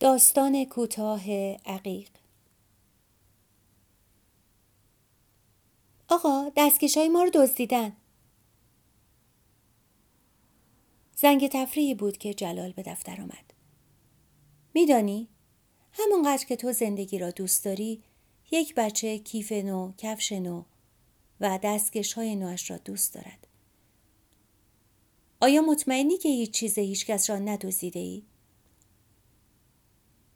داستان کوتاه عقیق. آقا دستکش های ما رو دزدیدن. زنگ تفریحی بود که جلال به دفتر آمد. میدانی همونقدر که تو زندگی را دوست داری یک بچه کیف نو کفش نو و دستکش های نوش را دوست دارد. آیا مطمئنی که هیچ چیز هیچ کس را ندزدیده ای؟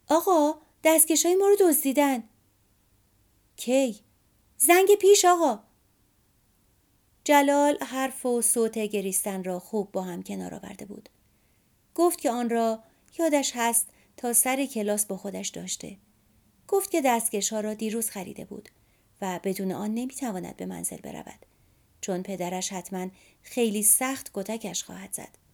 آقا دستکش های ما رو دزدیدن. کی؟ زنگ پیش آقا. جلال حرف و صوت گریستن را خوب با هم کنار آورده بود. گفت که آن را یادش هست تا سر کلاس با خودش داشته. گفت که دستکش ها را دیروز خریده بود و بدون آن نمی‌تواند به منزل برود. چون پدرش حتما خیلی سخت کتکش خواهد زد.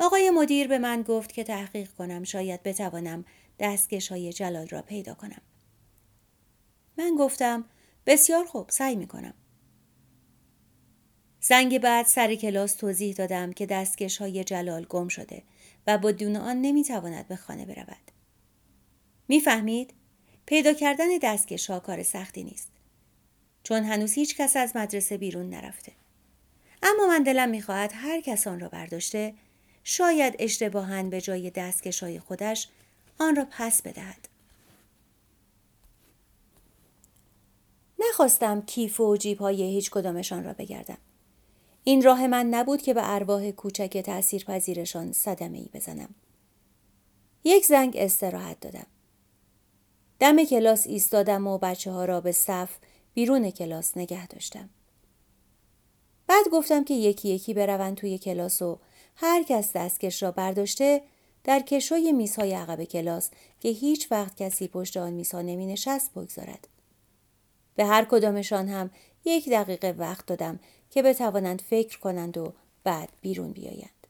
آقای مدیر به من گفت که تحقیق کنم شاید بتوانم دستکش های جلال را پیدا کنم. من گفتم بسیار خوب سعی می کنم. زنگ بعد سر کلاس توضیح دادم که دستکش های جلال گم شده و بدون آن نمی تواند به خانه برود. می‌فهمید؟ پیدا کردن دستکش ها کار سختی نیست. چون هنوز هیچ کس از مدرسه بیرون نرفته. اما من دلم می‌خواهد هر کس آن را برداشته شاید اشتباها به جای دستکشای خودش آن را پس بدهد. نخواستم کیف و جیب های هیچ کدامشان را بگردم. این راه من نبود که به ارواح کوچک تأثیر پذیرشان صدمه ای بزنم. یک زنگ استراحت دادم. دم کلاس ایستادم و بچه ها را به صف بیرون کلاس نگه داشتم. بعد گفتم که یکی یکی بروند توی کلاس و هر کس دستکش را برداشته در کشوی میزهای عقب کلاس که هیچ وقت کسی پشت آن میزها نمی نشست بگذارد. به هر کدامشان هم یک دقیقه وقت دادم که بتوانند فکر کنند و بعد بیرون بیایند.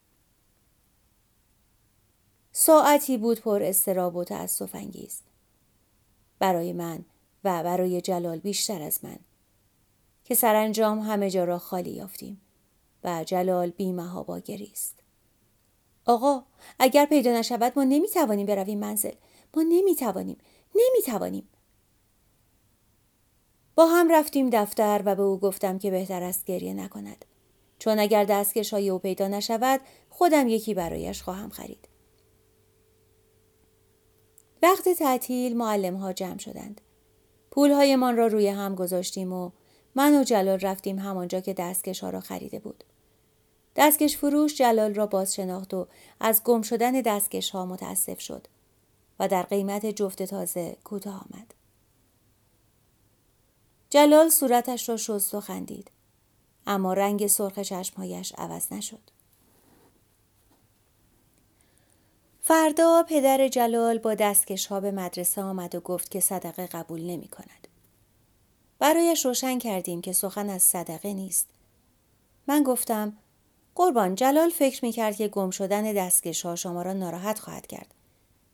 ساعتی بود پر استراب و تأصف انگیز. برای من و برای جلال بیشتر از من که سرانجام همه جا را خالی یافتیم و جلال بیمهابا گریست. آقا اگر پیدا نشود ما نمی‌توانیم برویم منزل. ما نمی‌توانیم. نمی‌توانیم. با هم رفتیم دفتر و به او گفتم که بهتر است گریه نکند. چون اگر دستکش های او پیدا نشود خودم یکی برایش خواهم خرید. وقت تعطیل معلم ها جمع شدند. پول من را روی هم گذاشتیم و من و جلال رفتیم همانجا که دستکش ها را خریده بود. دستکش فروش جلال را باز شناخت و از گم شدن دستکش ها متاسف شد و در قیمت جفت تازه کوتاه آمد. جلال صورتش را شست و خندید اما رنگ سرخ چشمهایش عوض نشد. فردا پدر جلال با دستکش ها به مدرسه آمد و گفت که صدقه قبول نمی کند. برایش روشن کردیم که سخن از صدقه نیست. من گفتم قربان جلال فکر می کرد که گم شدن دستکش ها شما را ناراحت خواهد کرد.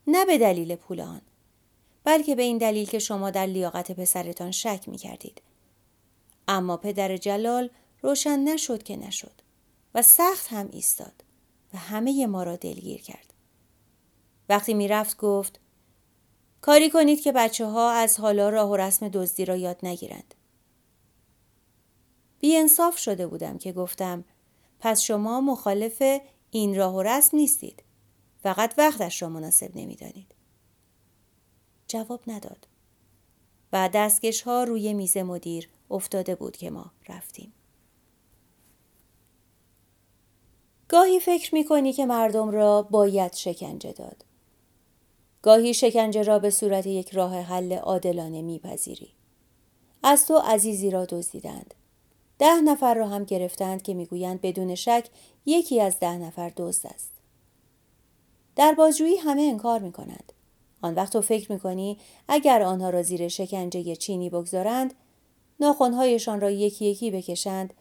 نه به دلیل پول آن. بلکه به این دلیل که شما در لیاقت پسرتان شک می کردید. اما پدر جلال روشن نشد که نشد و سخت هم ایستاد و همه ما را دلگیر کرد. وقتی می رفت گفت کاری کنید که بچه ها از حالا راه و رسم دزدی را یاد نگیرند. بی انصاف شده بودم که گفتم پس شما مخالف این راه و رسم نیستید. فقط وقتش را مناسب نمی‌دانید. جواب نداد. و دستکش ها روی میز مدیر افتاده بود که ما رفتیم. گاهی فکر می کنی که مردم را باید شکنجه داد. گاهی شکنجه را به صورت یک راه حل عادلانه میپذیری. از تو عزیزی را دزدیدند. ده نفر را هم گرفتند که می‌گویند بدون شک یکی از ده نفر دزد است. در بازجویی همه انکار می کنند. آن وقت تو فکر می کنی اگر آنها را زیر شکنجه چینی بگذارند ناخونهایشان را یکی یکی بکشند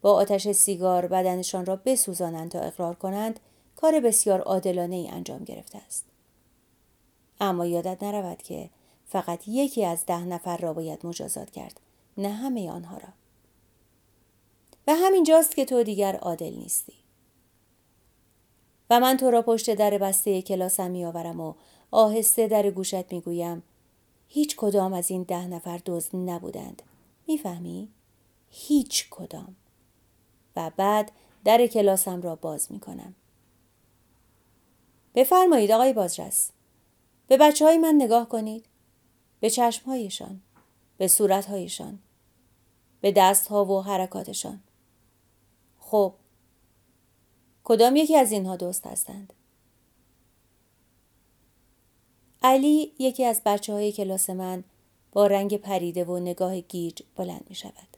با آتش سیگار بدنشان را بسوزانند تا اقرار کنند کار بسیار عادلانه ای انجام گرفته است. اما یادت نرود که فقط یکی از ده نفر را باید مجازات کرد نه همه آنها را. و همین جاست که تو دیگر عادل نیستی. و من تو را پشت در بسته کلاسم میآورم و آهسته در گوشت می‌گویم هیچ کدام از این ده نفر دزد نبودند می‌فهمی هیچ کدام و بعد در کلاسم را باز می کنم. بفرمایید آقای بازرس. به بچه های من نگاه کنید. به چشمهایشان. به صورتهایشان. به دستها و حرکاتشان. خب. کدام یکی از اینها دوست هستند؟ علی یکی از بچه های کلاس من با رنگ پریده و نگاه گیج بلند می شود.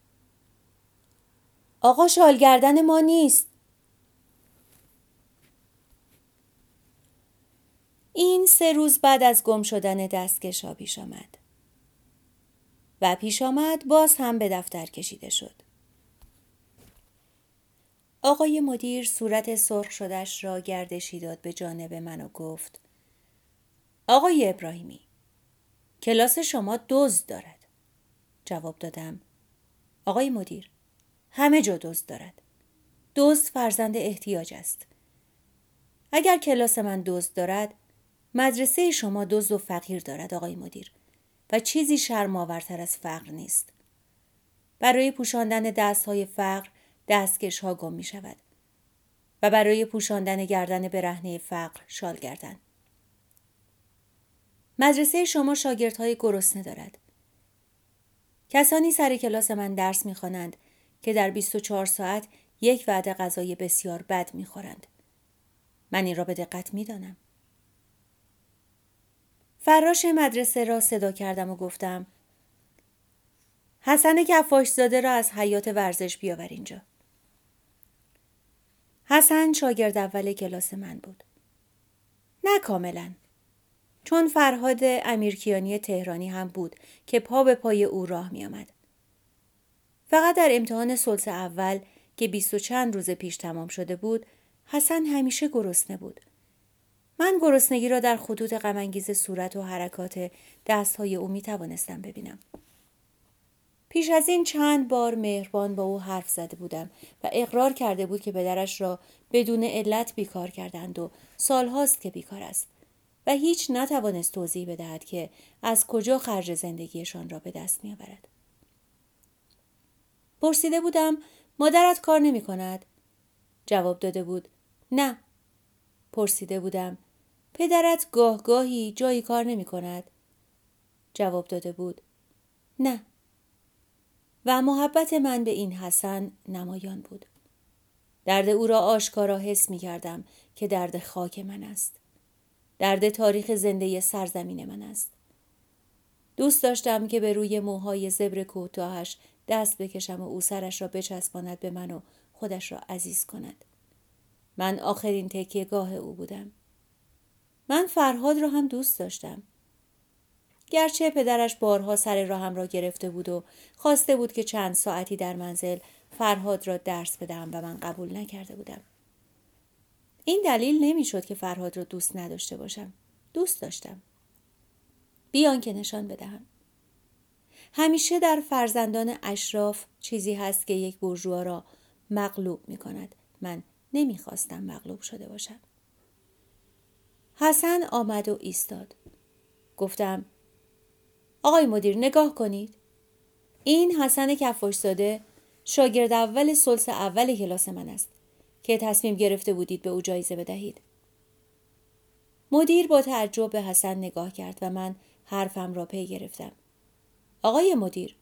آقا شالگردن ما نیست. این سه روز بعد از گم شدن دستکش ها پیش آمد. و پیش آمد باز هم به دفتر کشیده شد. آقای مدیر صورت سرخ شدش را گردشی داد به جانب من و گفت آقای ابراهیمی کلاس شما دزد دارد. جواب دادم آقای مدیر همه جا دزد دارد. دزد فرزند احتیاج است. اگر کلاس من دزد دارد مدرسه شما دزد و فقیر دارد آقای مدیر و چیزی شرمآورتر از فقر نیست. برای پوشاندن دست های فقر دستکش ها گم می شود و برای پوشاندن گردن برهنه فقر شال گردن. مدرسه شما شاگردهای گرسنه دارد. کسانی سر کلاس من درس می‌خوانند که در 24 ساعت یک وعده غذای بسیار بد می‌خورند. من این را به دقت می‌دانم. فراش مدرسه را صدا کردم و گفتم حسن کفاشزاده را از حیات ورزش بیاور اینجا. حسن شاگرد اول کلاس من بود. نه کاملا. چون فرهاد امیرکیانی تهرانی هم بود که پا به پای او راه می آمد. فقط در امتحان سلس اول که بیست و چند روز پیش تمام شده بود حسن همیشه گرسنه بود. من گرسنگی را در خطوط غمانگیز صورت و حرکات دستهای او می توانستم ببینم. پیش از این چند بار مهربان با او حرف زده بودم و اقرار کرده بود که پدرش را بدون علت بیکار کردند و سالهاست که بیکار است و هیچ نتوانست توضیح بدهد که از کجا خرج زندگیشان را به دست می آورد. پرسیده بودم مادرت کار نمی کند؟ جواب داده بود نه. پرسیده بودم پدرت گاه گاهی جایی کار نمی کند؟ جواب داده بود نه. و محبت من به این حسن نمایان بود. درد او را آشکارا حس می کردم که درد خاک من است. درد تاریخ زنده سرزمین من است. دوست داشتم که به روی موهای زبر کوتاهش دست بکشم و او سرش را بچسباند به من و خودش را عزیز کند. من آخرین تکیه گاه او بودم. من فرهاد را هم دوست داشتم. گرچه پدرش بارها سر راهم را گرفته بود و خواسته بود که چند ساعتی در منزل فرهاد را درس بدهم و من قبول نکرده بودم. این دلیل نمی‌شد که فرهاد را دوست نداشته باشم. دوست داشتم. بیان که نشان بدهم. همیشه در فرزندان اشراف چیزی هست که یک برجوها را مغلوب می کند. من نمی‌خواستم مغلوب شده باشم. حسن آمد و ایستاد. گفتم آقای مدیر نگاه کنید. این حسن کفاشزاده شاگرد اول سلس اول کلاس من است که تصمیم گرفته بودید به او جایزه بدهید. مدیر با تعجب به حسن نگاه کرد و من حرفم را پی گرفتم. آقای مدیر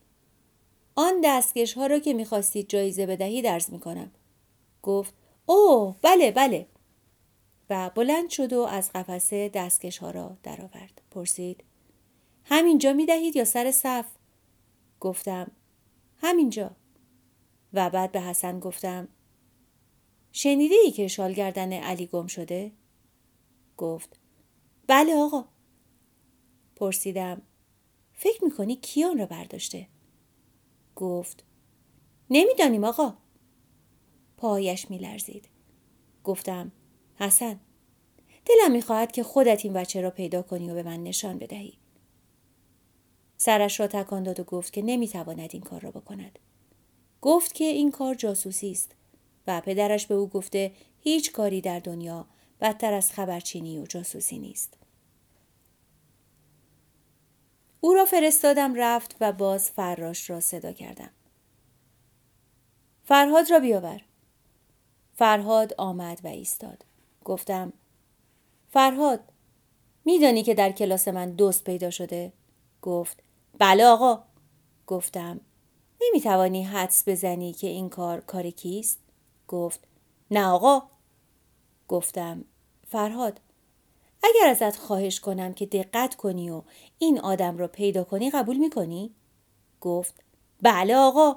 آن دستکش ها را که می‌خواستید جایزه بدهید درز می‌کنم. گفت اوه بله بله و بلند شد و از قفسه دستکش ها را درآورد. پرسید همینجا می دهید یا سر صف؟ گفتم همینجا. و بعد به حسن گفتم شنیده ای که شالگردن علی گم شده؟ گفت بله آقا. پرسیدم فکر می‌کنی کی آن را برداشته؟ گفت نمی‌دانیم آقا. پایش میلرزید. گفتم حسن دلم می‌خواهد که خودت این بچه را پیدا کنی و به من نشان بدهی. سرش را تکان داد و گفت که نمی‌تواند این کار را بکند. گفت که این کار جاسوسی است و پدرش به او گفته هیچ کاری در دنیا بدتر از خبرچینی و جاسوسی نیست. او را فرستادم رفت و باز فراش را صدا کردم. فرهاد را بیاور. فرهاد آمد و ایستاد. گفتم فرهاد میدانی که در کلاس من دوست پیدا شده؟ گفت بله آقا. گفتم. نمی‌توانی حدس بزنی که این کار کار کیست؟ گفت. نه آقا. گفتم. فرهاد اگر ازت خواهش کنم که دقت کنی و این آدم را پیدا کنی قبول می‌کنی؟ گفت. بله آقا.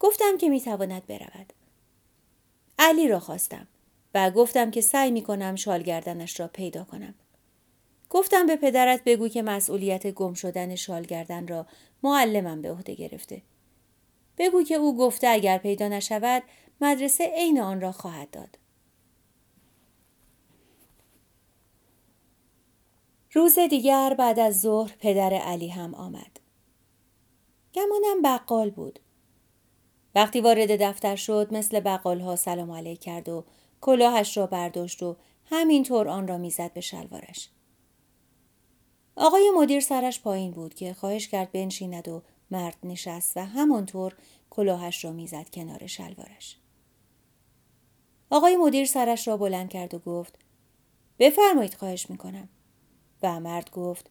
گفتم که می‌تواند برود. علی را خواستم و گفتم که سعی می‌کنم شالگردنش را پیدا کنم. گفتم به پدرت بگو که مسئولیت گم شدن شالگردن را معلمم به عهده گرفته بگو که او گفته اگر پیدا نشود مدرسه عین آن را خواهد داد روز دیگر بعد از ظهر پدر علی هم آمد. گمانم بقال بود. وقتی وارد دفتر شد مثل بقال ها سلام علیک کرد و کلاهش را برداشت و همینطور آن را می‌زد به شلوارش. آقای مدیر سرش پایین بود که خواهش کرد بنشیند و مرد نشست و همانطور کلاهش را می‌زد کنار شلوارش. آقای مدیر سرش را بلند کرد و گفت بفرمایید خواهش می‌کنم. و مرد گفت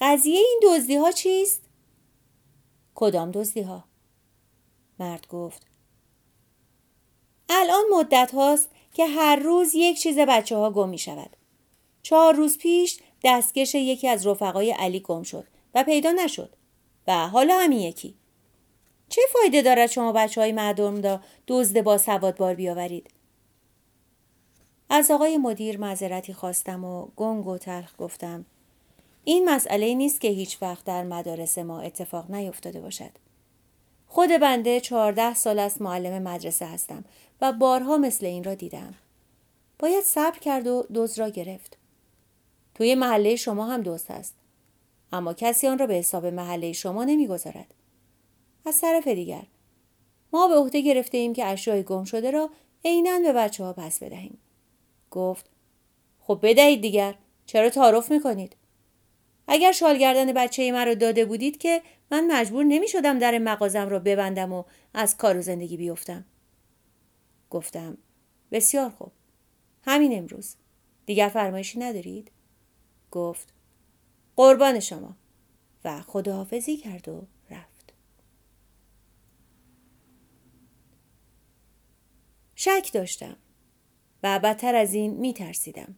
قضیه این دزدی ها چیست؟ کدام دزدی ها؟ مرد گفت الان مدت هاست که هر روز یک چیز بچه ها گم می شود. چهار روز پیش دستکش یکی از رفقای علی گم شد و پیدا نشد و حالا همین یکی. چه فایده دارد شما بچه های مردم دا دزد با سواد بار بیاورید؟ از آقای مدیر معذرتی خواستم و گنگ و تلخ گفتم این مسئله نیست که هیچ وقت در مدارس ما اتفاق نیفتاده باشد. خود بنده چهارده سال است معلم مدرسه هستم و بارها مثل این را دیدم. باید صبر کرد و دوز را گرفت. توی محله شما هم دوست هست. اما کسی آن را به حساب محله شما نمی‌گذارد. از طرف دیگر ما به عهده گرفته ایم که اشیای گم شده را عینا به بچه ها پس بدهیم. گفت خب بدهید دیگر چرا تعارف می‌کنید اگر شالگردن بچه رو داده بودید که من مجبور نمی شدم در مغازم را ببندم و از کار و زندگی بیفتم گفتم بسیار خوب همین امروز دیگر فرمایشی ندارید گفت قربان شما و خداحافظی کرد و رفت شک داشتم و بدتر از این می ترسیدم.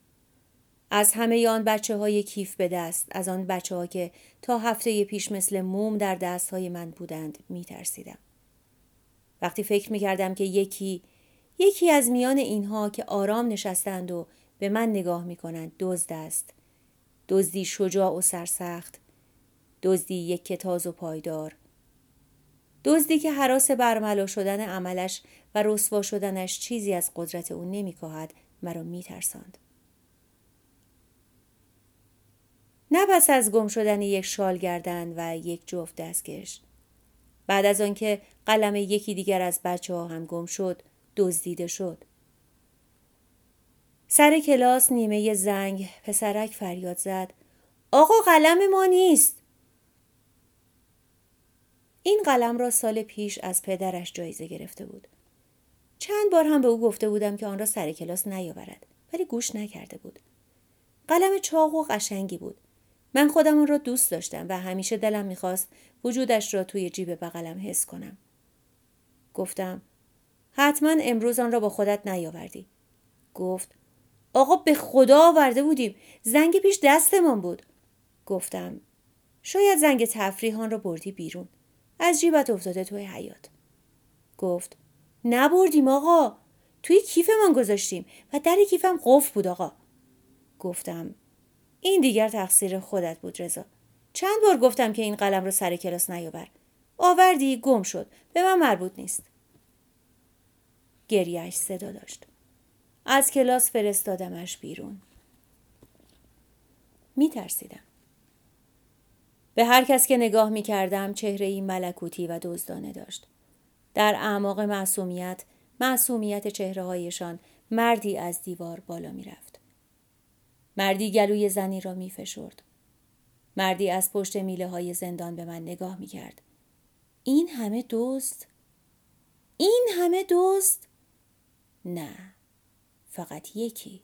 از همه آن بچه های کیف به دست از آن بچه ها که تا هفته پیش مثل موم در دست های من بودند می ترسیدم. وقتی فکر می کردم که یکی یکی از میان اینها که آرام نشستند و به من نگاه می کنند دزد است. دزدی شجاع و سرسخت. دزدی یک کتاز و پایدار. دزدی که حراس برملا شدن عملش و رسوا شدنش چیزی از قدرت او نمیکاهد مرا میترساند نه پس از گم شدن یک شال گردن و یک جفت دستکش بعد از آنکه قلم یکی دیگر از بچه ها هم گم شد دزدیده شد سر کلاس نیمه زنگ پسرک فریاد زد آقا قلم ما نیست این قلم را سال پیش از پدرش جایزه گرفته بود. چند بار هم به او گفته بودم که آن را سر کلاس نیاورد ولی گوش نکرده بود. قلم چاق و قشنگی بود. من خودم آن را دوست داشتم و همیشه دلم می‌خواست وجودش را توی جیب بغلم حس کنم. گفتم حتما امروز آن را با خودت نیاوردی. گفت آقا به خدا آورده بودیم. زنگ پیش دستمان بود. گفتم شاید زنگ تفریحان را بردی بیرون. از جیبت افتاده توی حیات گفت نبردیم آقا. توی کیفمان گذاشتیم و در کیفم قفل بود آقا. گفتم این دیگر تقصیر خودت بود رضا. چند بار گفتم که این قلم رو سر کلاس نیاور. آوردی گم شد. به من مربوط نیست. گریهش صدا داشت. از کلاس فرستادمش بیرون می ترسیدم. به هر کس که نگاه می کردم چهره ای ملکوتی و دزدانه داشت. در اعماق معصومیت، معصومیت چهره هایشان مردی از دیوار بالا می رفت. مردی گلوی زنی را می فشرد. مردی از پشت میله های زندان به من نگاه می کرد. این همه دوست؟ این همه دوست؟ نه فقط یکی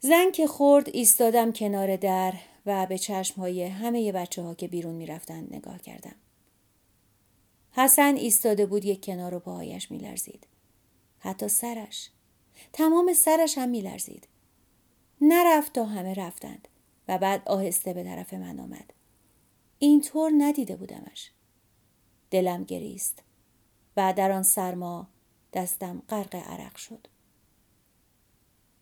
زن که خورد ایستادم کنار در و به چشم های همه بچه ها که بیرون می‌رفتند نگاه کردم. حسن ایستاده بود یک کنار و پاهایش میلرزید. حتی سرش. تمام سرش هم میلرزید. نرفت تا همه رفتند و بعد آهسته به طرف من آمد. اینطور ندیده بودمش. دلم گریست و در آن سرما دستم غرق عرق شد.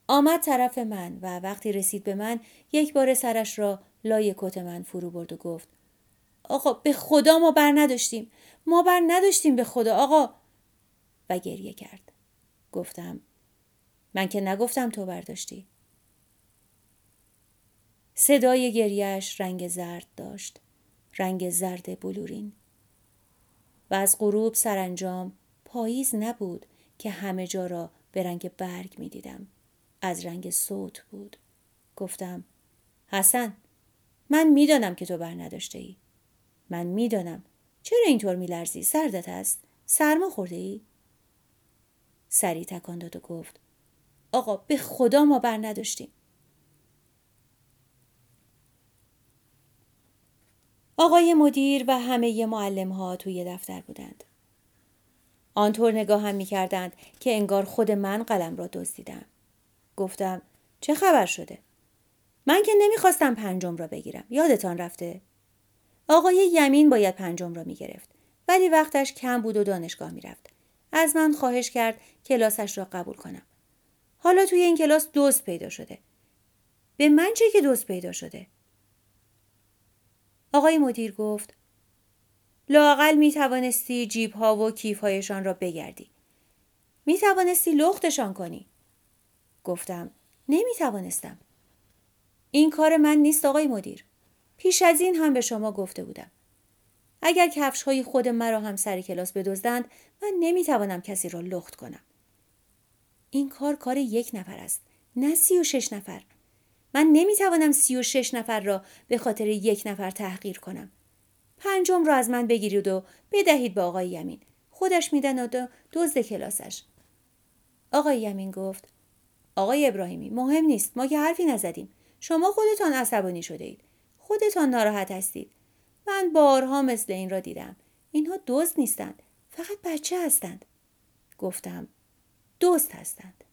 آمد طرف من و وقتی رسید به من یک بار سرش را لای کت من فرو برد و گفت آقا به خدا ما بر نداشتیم. ما بر نداشتیم به خدا آقا. و گریه کرد. گفتم من که نگفتم تو برداشتی. صدای گریهش رنگ زرد داشت. رنگ زرد بلورین. از غروب سرانجام پاییز نبود که همه جا را به رنگ برگ می دیدم. از رنگ صوت بود. گفتم حسن من می‌دانم که تو بر نداشته ای. من می‌دانم. چرا اینطور میلرزی؟ سردت است؟ سرما خورده ای؟ سری تکان داد و گفت آقا به خدا ما بر نداشتیم. آقای مدیر و همه معلم ها توی دفتر بودند. آنطور نگاه هم می کردند که انگار خود من قلم را دزدیدم. گفتم چه خبر شده؟ من که نمی‌خواستم پنجم را بگیرم. یادتان رفته؟ آقای یمین باید پنجم را می‌گرفت. ولی وقتش کم بود و دانشگاه می‌رفت. از من خواهش کرد کلاسش را قبول کنم. حالا توی این کلاس دوست پیدا شده. به من چه که دوست پیدا شده؟ آقای مدیر گفت لاقل می توانستی جیب ها و کیف هایشان را بگردی. می توانستی لختشان کنی. گفتم نمی توانستم. این کار من نیست آقای مدیر. پیش از این هم به شما گفته بودم. اگر کفش های خود مرا هم سر کلاس بدزدند من نمی توانم کسی را لخت کنم. این کار کار یک نفر است. نه سی و شش نفر. من نمی توانم سی و شش نفر را به خاطر یک نفر تحقیر کنم. پنجم را از من بگیرید و بدهید به آقای یمین. خودش میدن و دزد کلاسش. آقای یمین گفت آقای ابراهیمی مهم نیست ما که حرفی نزدیم. شما خودتان عصبانی شده اید خودتان ناراحت هستید. من بارها مثل این را دیدم. اینها دوست نیستند فقط بچه هستند. گفتم دوست هستند.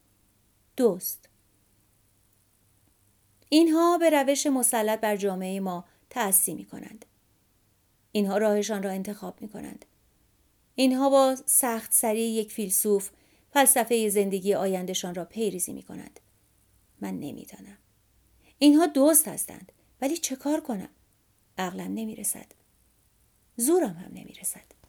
دوست اینها به روش مسلط بر جامعه ما تأثیر می کنند. اینها راهشان را انتخاب می کنند. اینها با سخت سری یک فیلسوف فلسفه زندگی آیندهشان را پیریزی می کند. من نمی‌دانم. اینها دوست هستند ولی چه کار کنم؟ عقلم نمی رسد. زورم هم نمی رسد.